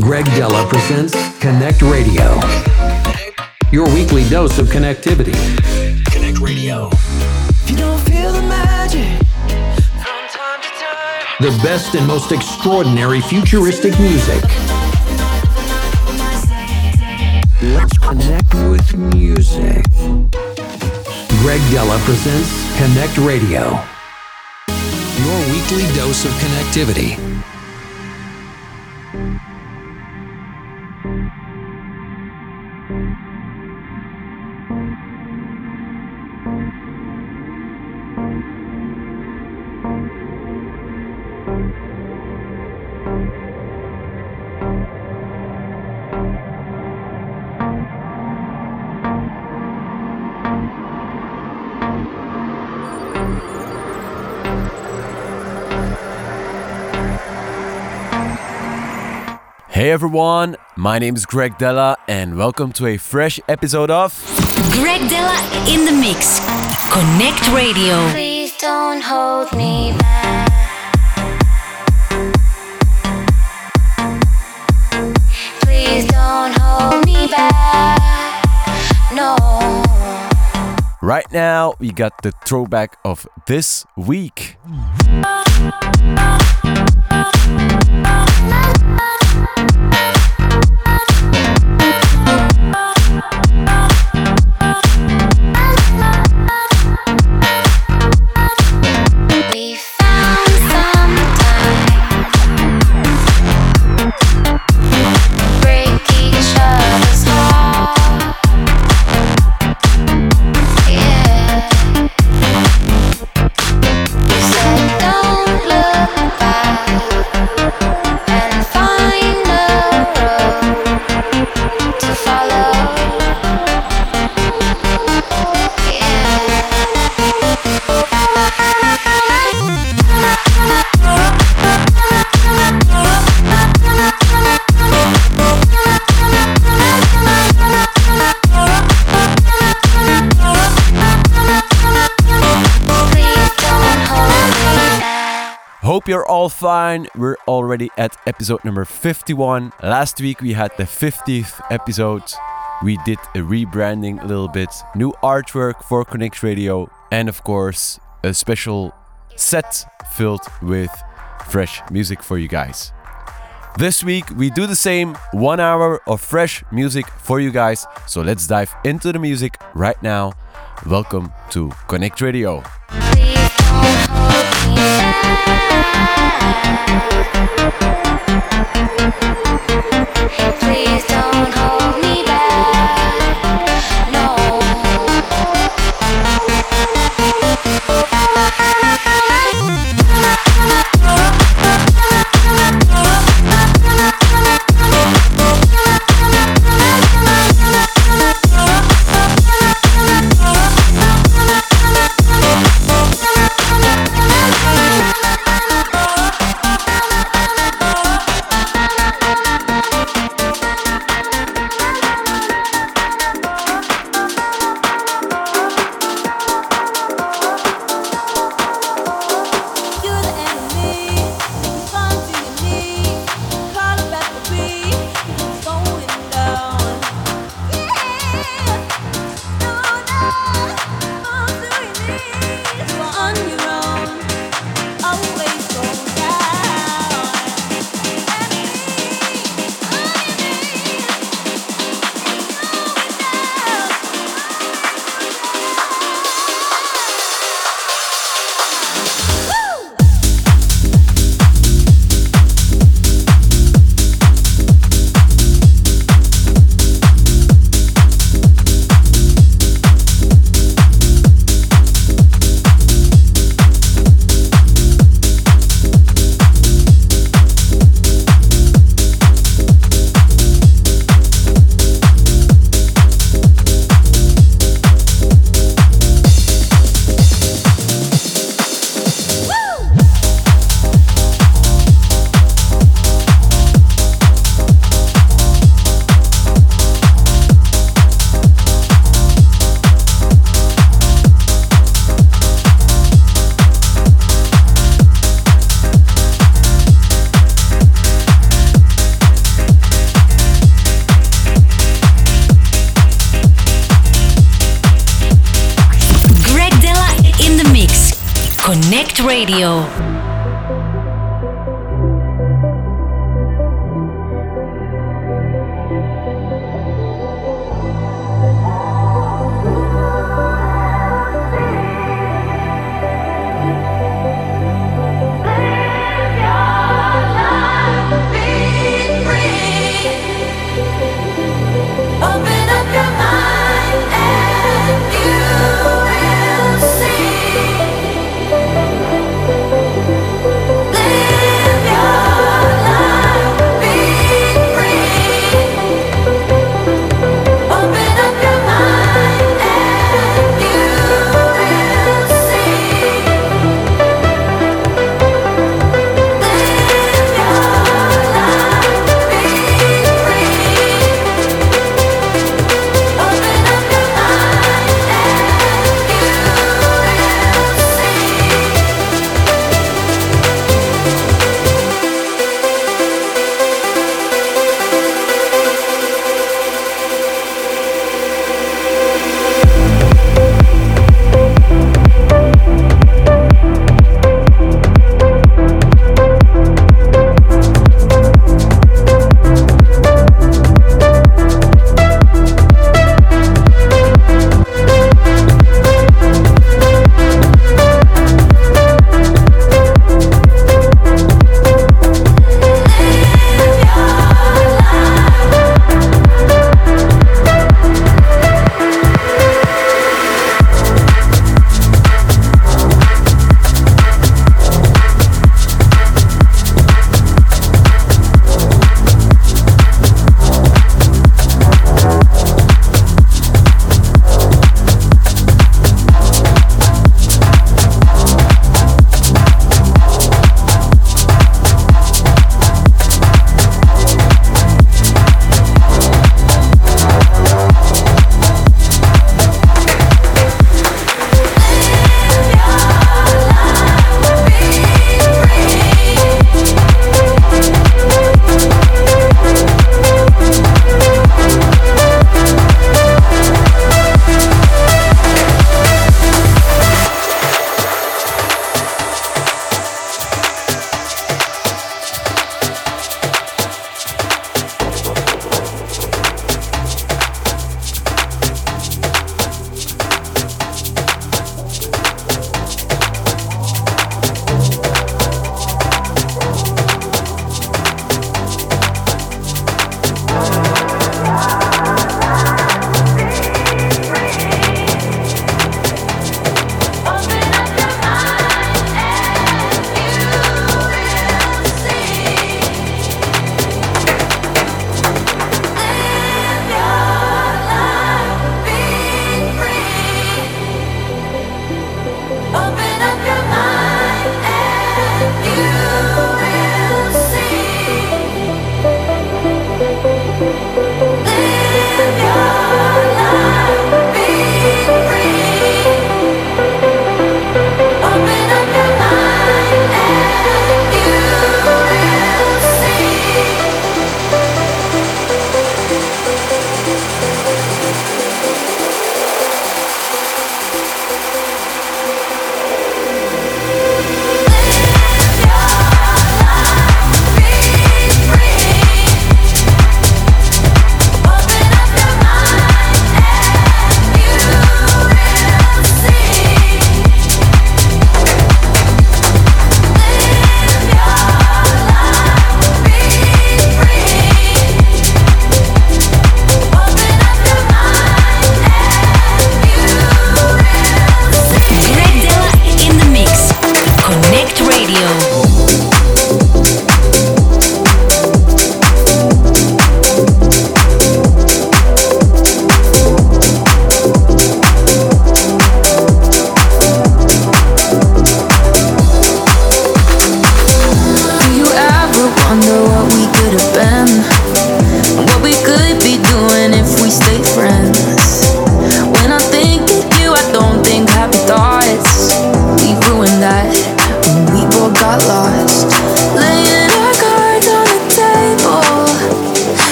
Greg Dela presents Connect Radio. Your weekly dose of connectivity. Connect Radio. If you don't feel the magic, from time to time. The best and most extraordinary futuristic music. Let's connect with music. Greg Dela presents Connect Radio. Your weekly dose of connectivity. Hey everyone, my name is Greg Dela and welcome to a fresh episode of Greg Dela in the Mix. Connect Radio. Please don't hold me back. Please don't hold me back. No. Right now, we got the throwback of this week. Fine. We're already at episode number 51. Last week we had the 50th episode. We did a rebranding a little bit, new artwork for Connect Radio, and of course, a special set filled with fresh music for you guys. This week we do the same one hour of fresh music for you guys. So let's dive into the music right now. Welcome to Connect Radio. Please don't hold me back.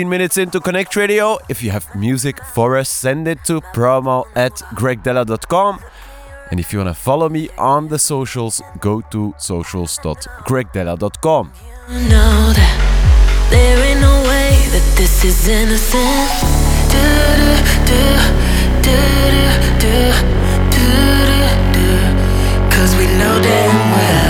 15 minutes into Connect Radio. If you have music for us, send it to promo at gregdela.com. And if you want to follow me on the socials, go to socials.gregdela.com. know that there ain't no way that this is innocent. Do, do, do, Cause we know damn well.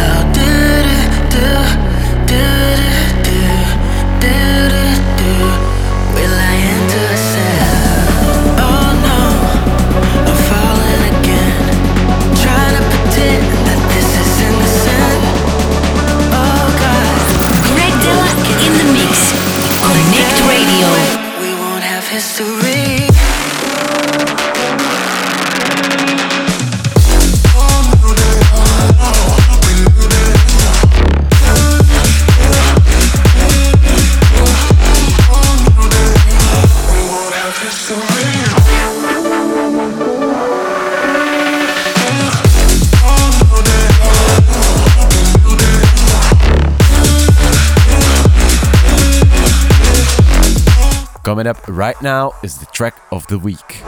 Coming up right now is the track of the week.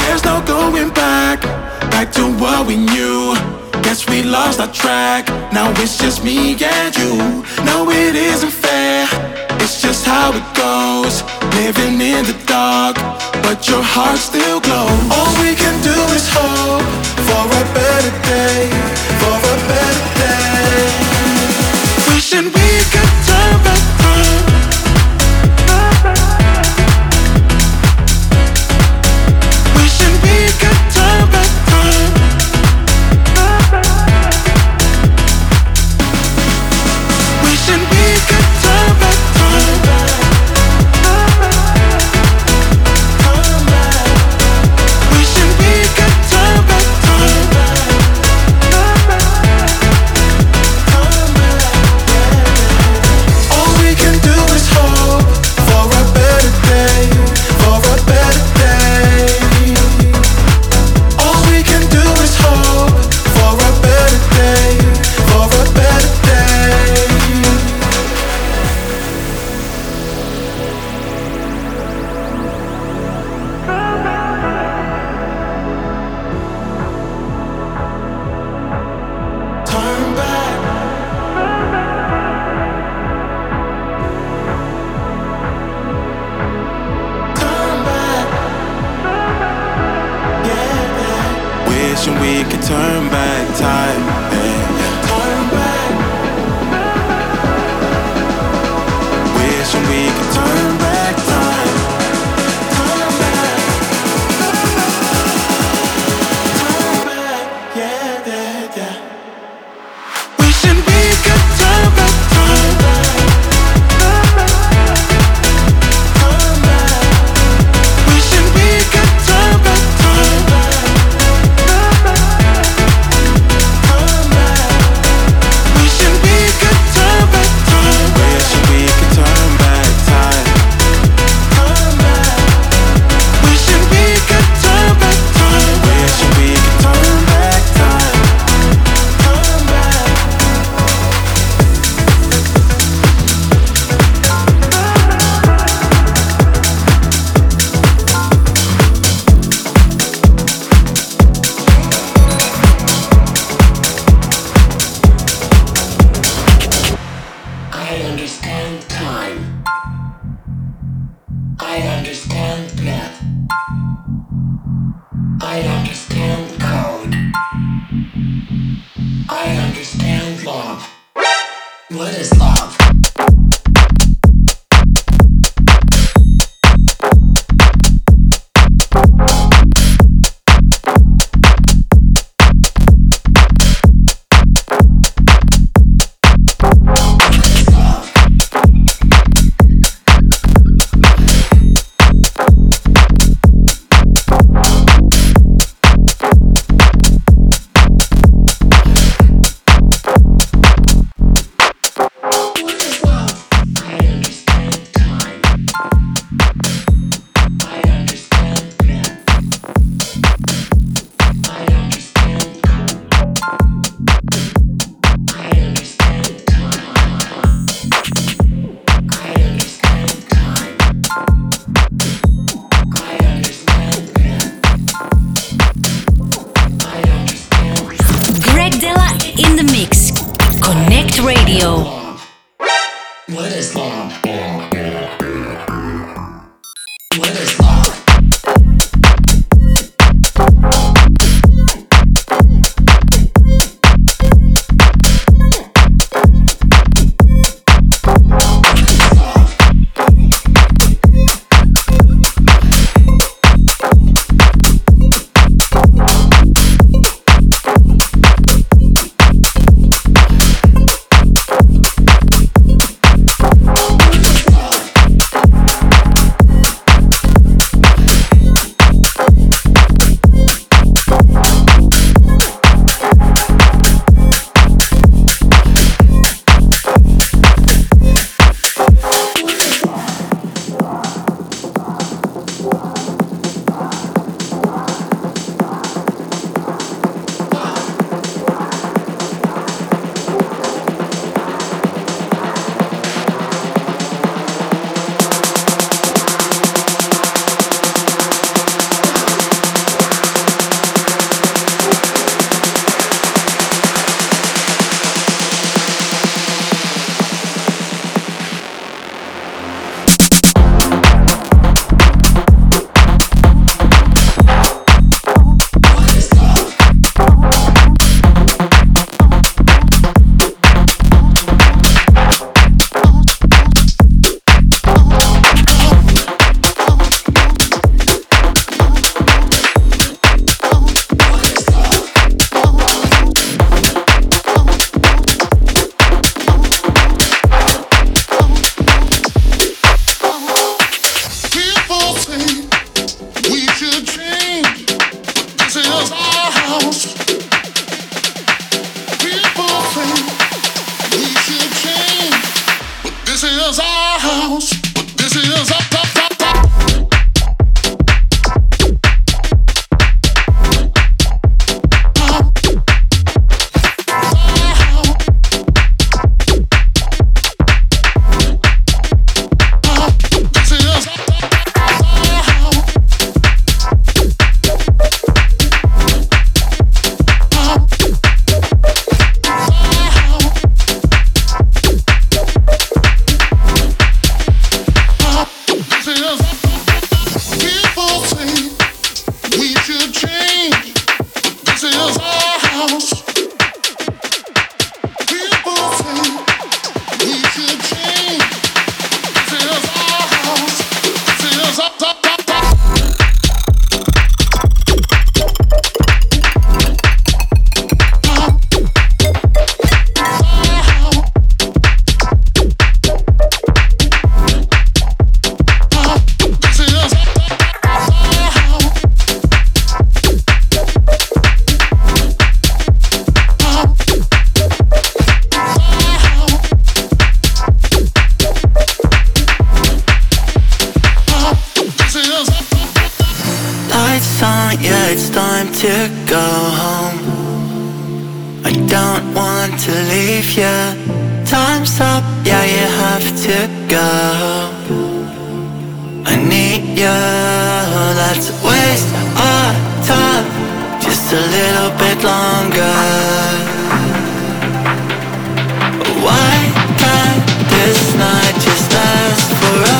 There's no going back, back to what we knew. Guess we lost our track. Now it's just me and you. No, it isn't fair. It's just how it goes. Living in the dark, but your heart still glows. All we can do is hope for a better day, for a better day. Wishing we could turn back Wishing we could turn back time. to go. I need you. Let's waste our time just a little bit longer. Why can't this night just last forever?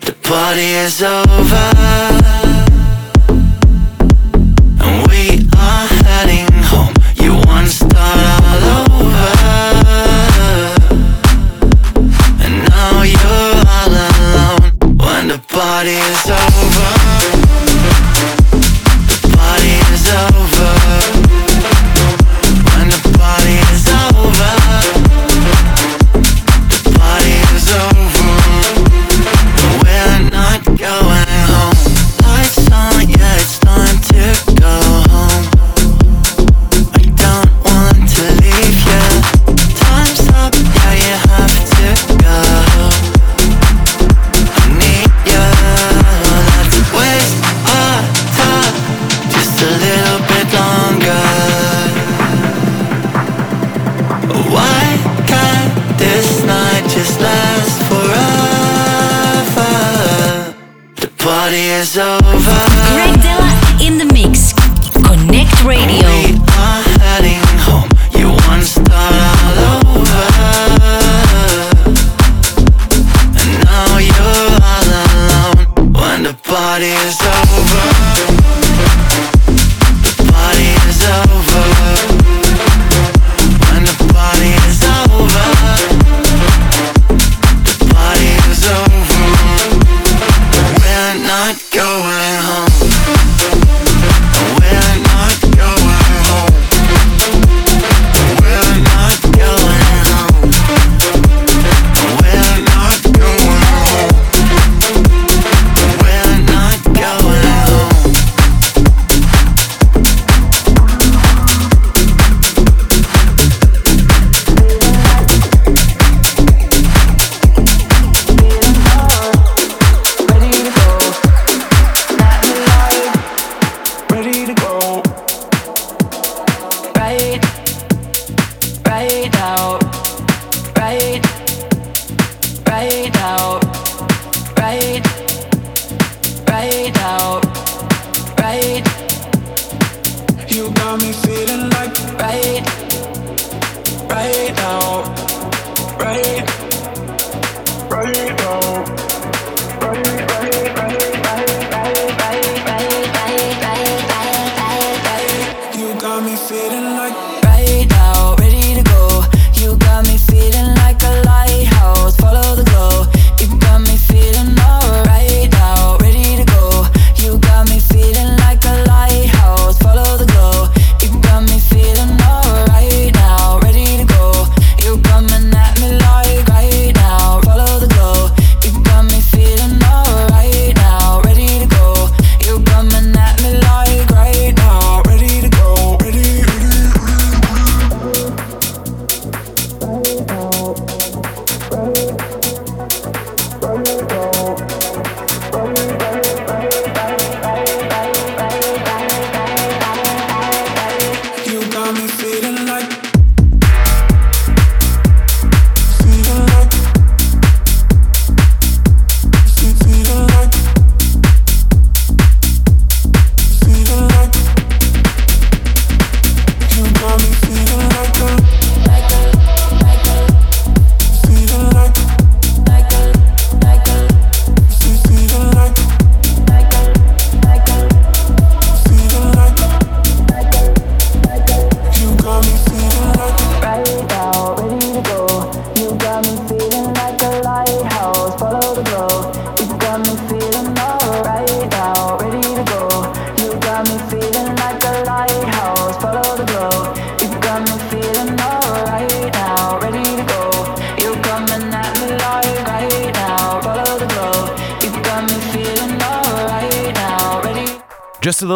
The party is over.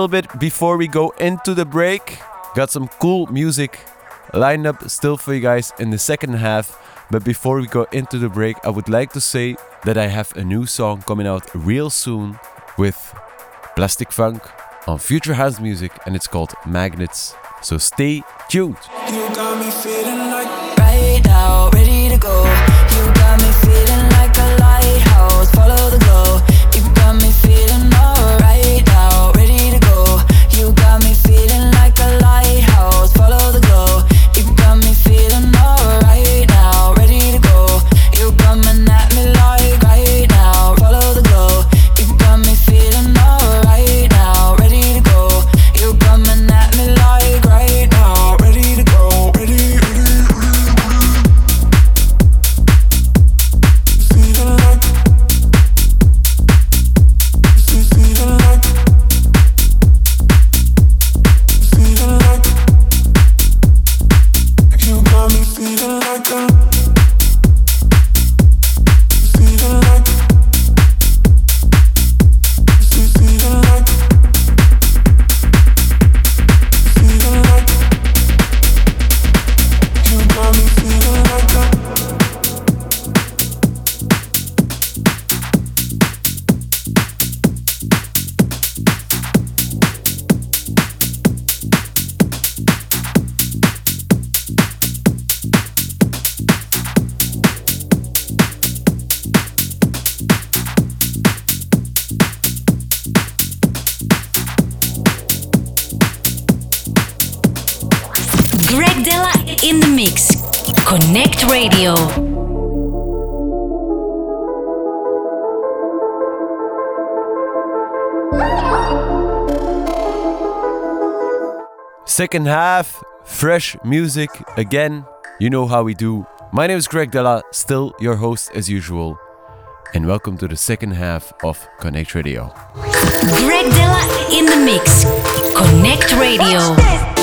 Little bit before we go into the break, got some cool music lined up still for you guys in the second half. But before we go into the break, I would like to say that I have a new song coming out real soon with Plastic Funk on Future House Music and it's called Magnets. So stay tuned. Second half, fresh music again. You know how we do. My name is Greg Dela, still your host as usual. And welcome to the second half of Connect Radio. Greg Dela in the mix. Connect Radio.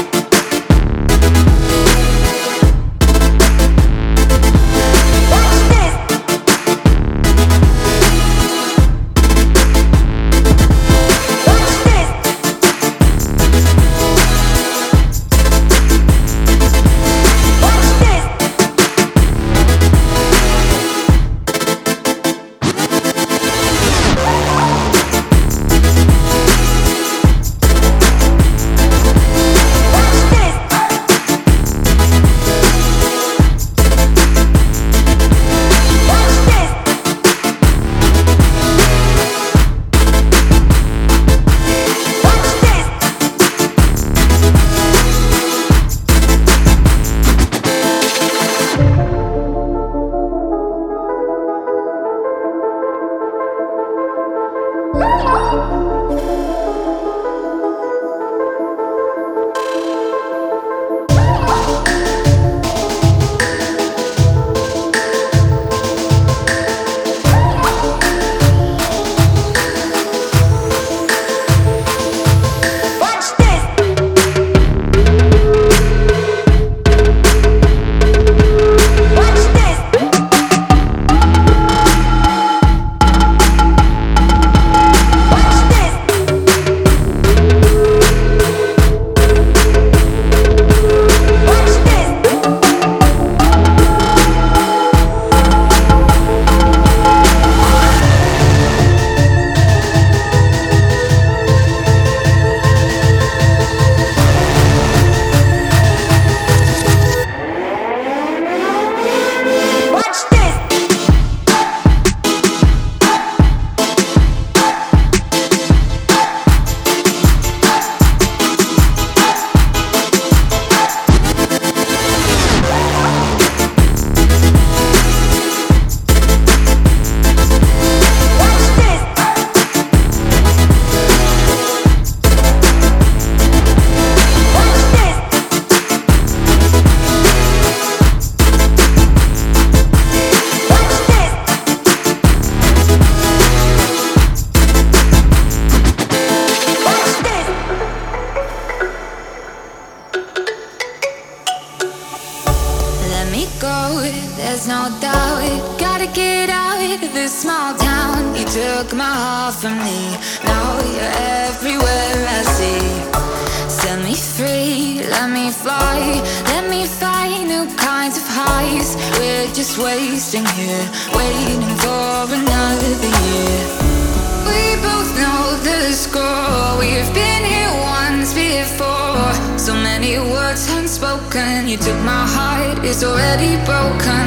you took my heart is already broken.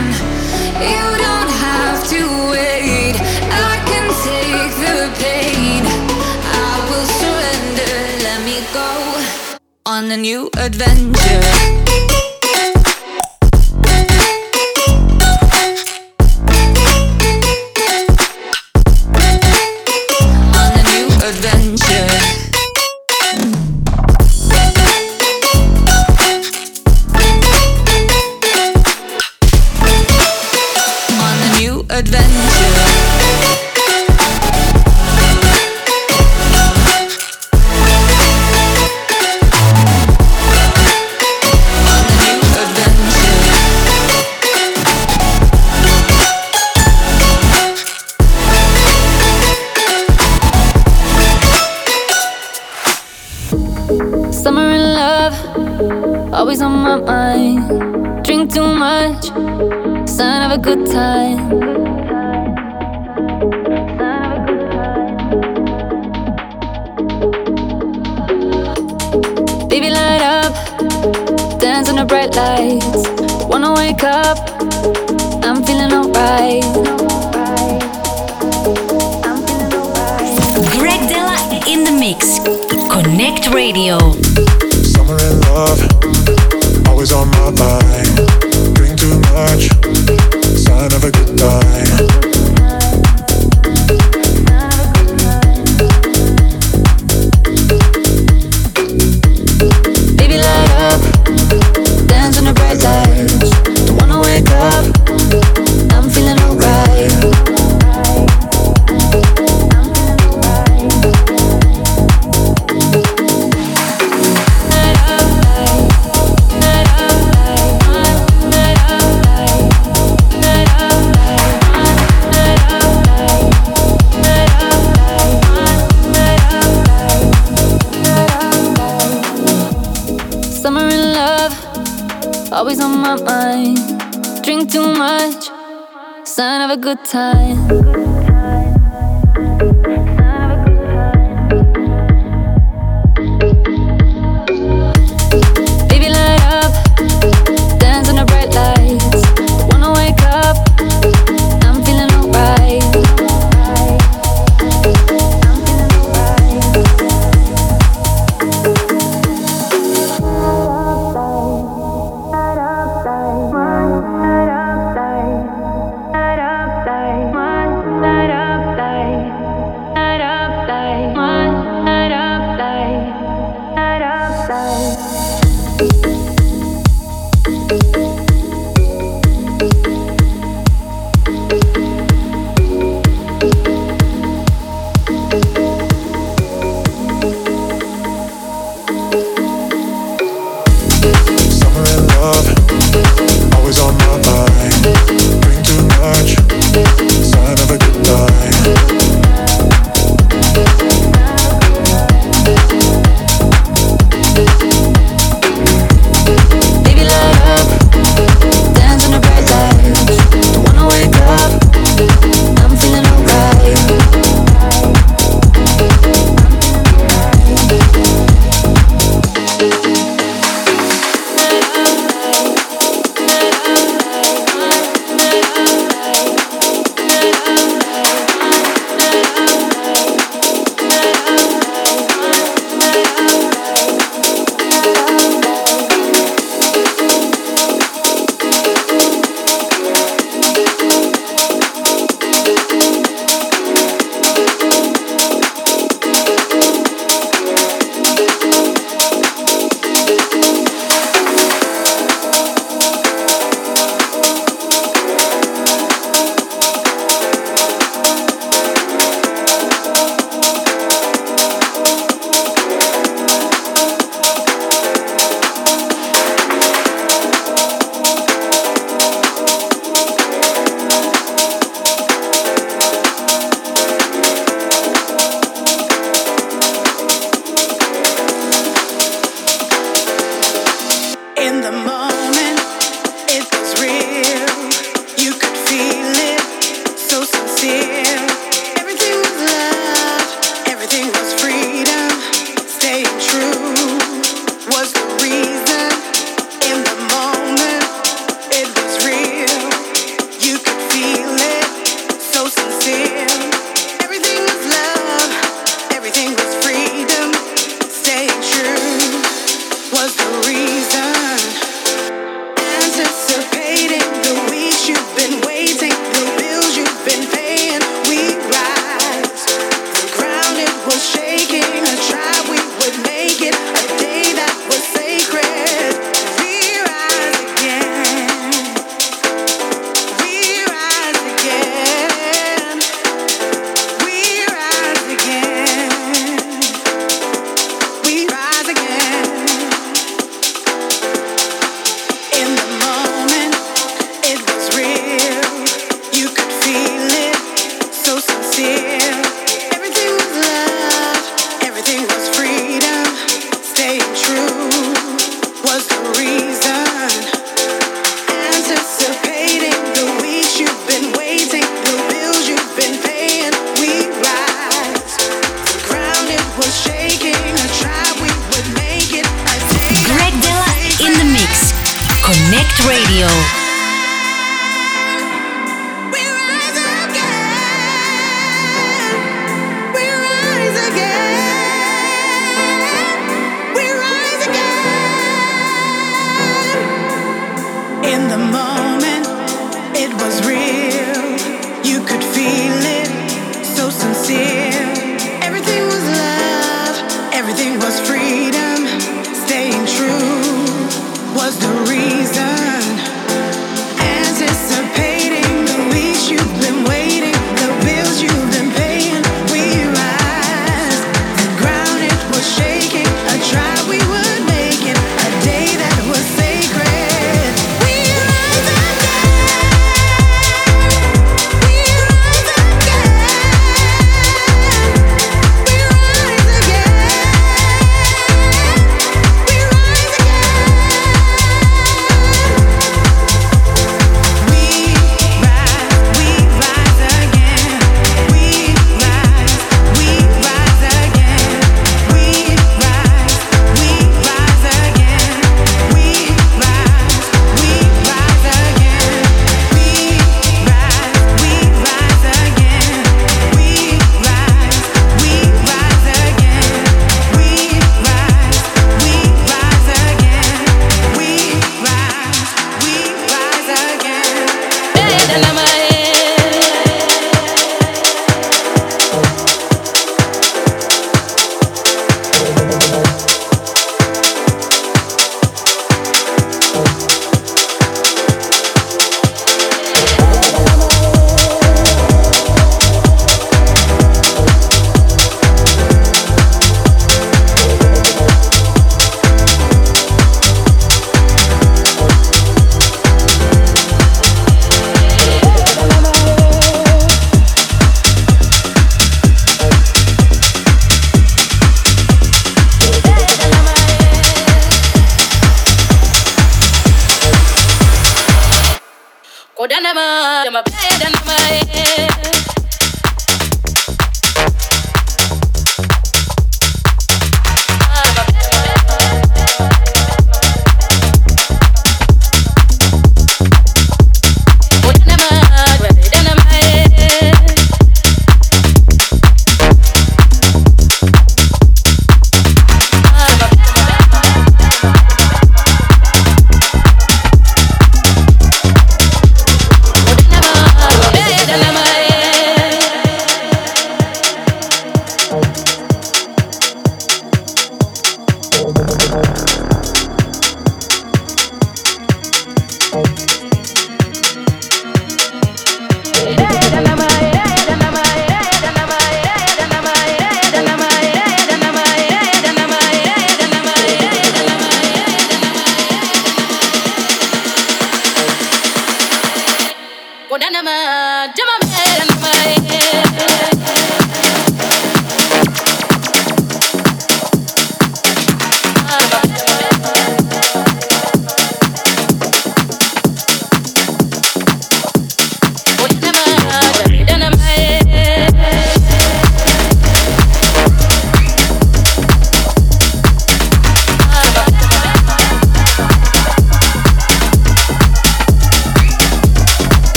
You don't have to wait. I can take the pain. I will surrender. Let me go on a new adventure. red lights. Wanna wake up, I'm feeling alright. Greg Dela in the mix. Connect Radio. Summer in love, always on my mind. Drink too much. good time.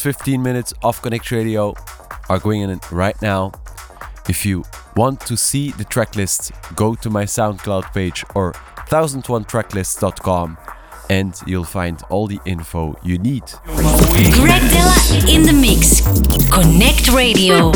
15 minutes of Connect Radio are going in right now. If you want to see the tracklist, go to my SoundCloud page or 1001tracklist.com and you'll find all the info you need. Greg Dela in the mix. Connect Radio.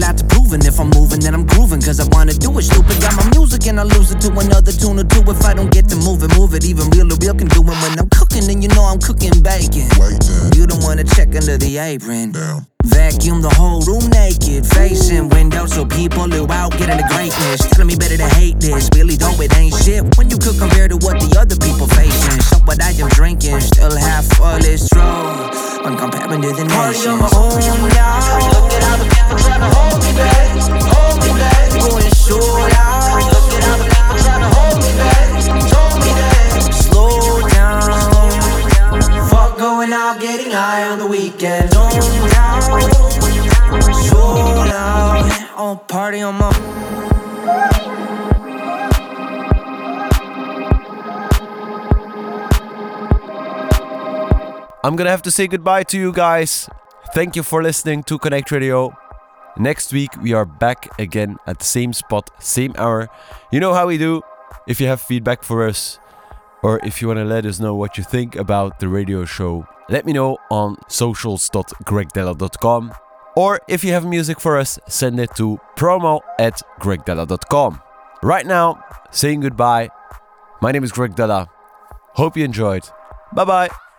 Lot to prove. And if I'm moving, then I'm grooving, cause I wanna do it. Stupid, got my music and I lose it to another tune or two. If I don't get to move it, move it. Even real or real can do it when I'm cooking, then you know I'm cooking bacon. You don't wanna check under the apron. Vacuum the whole room naked, facing windows so people who out getting the greatness. Telling me better to hate this, really though it ain't shit when you could compare to what the other people facing. So what I am drinking, still half full is true. When comparing to the nations. on my own now. Look at how the people trying to hold me back, hold me back. Going so loud. Going out, getting high on the weekend. Oh, party on my. I'm gonna have to say goodbye to you guys. Thank you for listening to Connect Radio. Next week we are back again at the same spot, same hour. You know how we do. If you have feedback for us, or if you want to let us know what you think about the radio show, let me know on socials.gregdela.com. Or if you have music for us, send it to promo at gregdela.com. Right now, saying goodbye. My name is Greg Dela. Hope you enjoyed. Bye bye.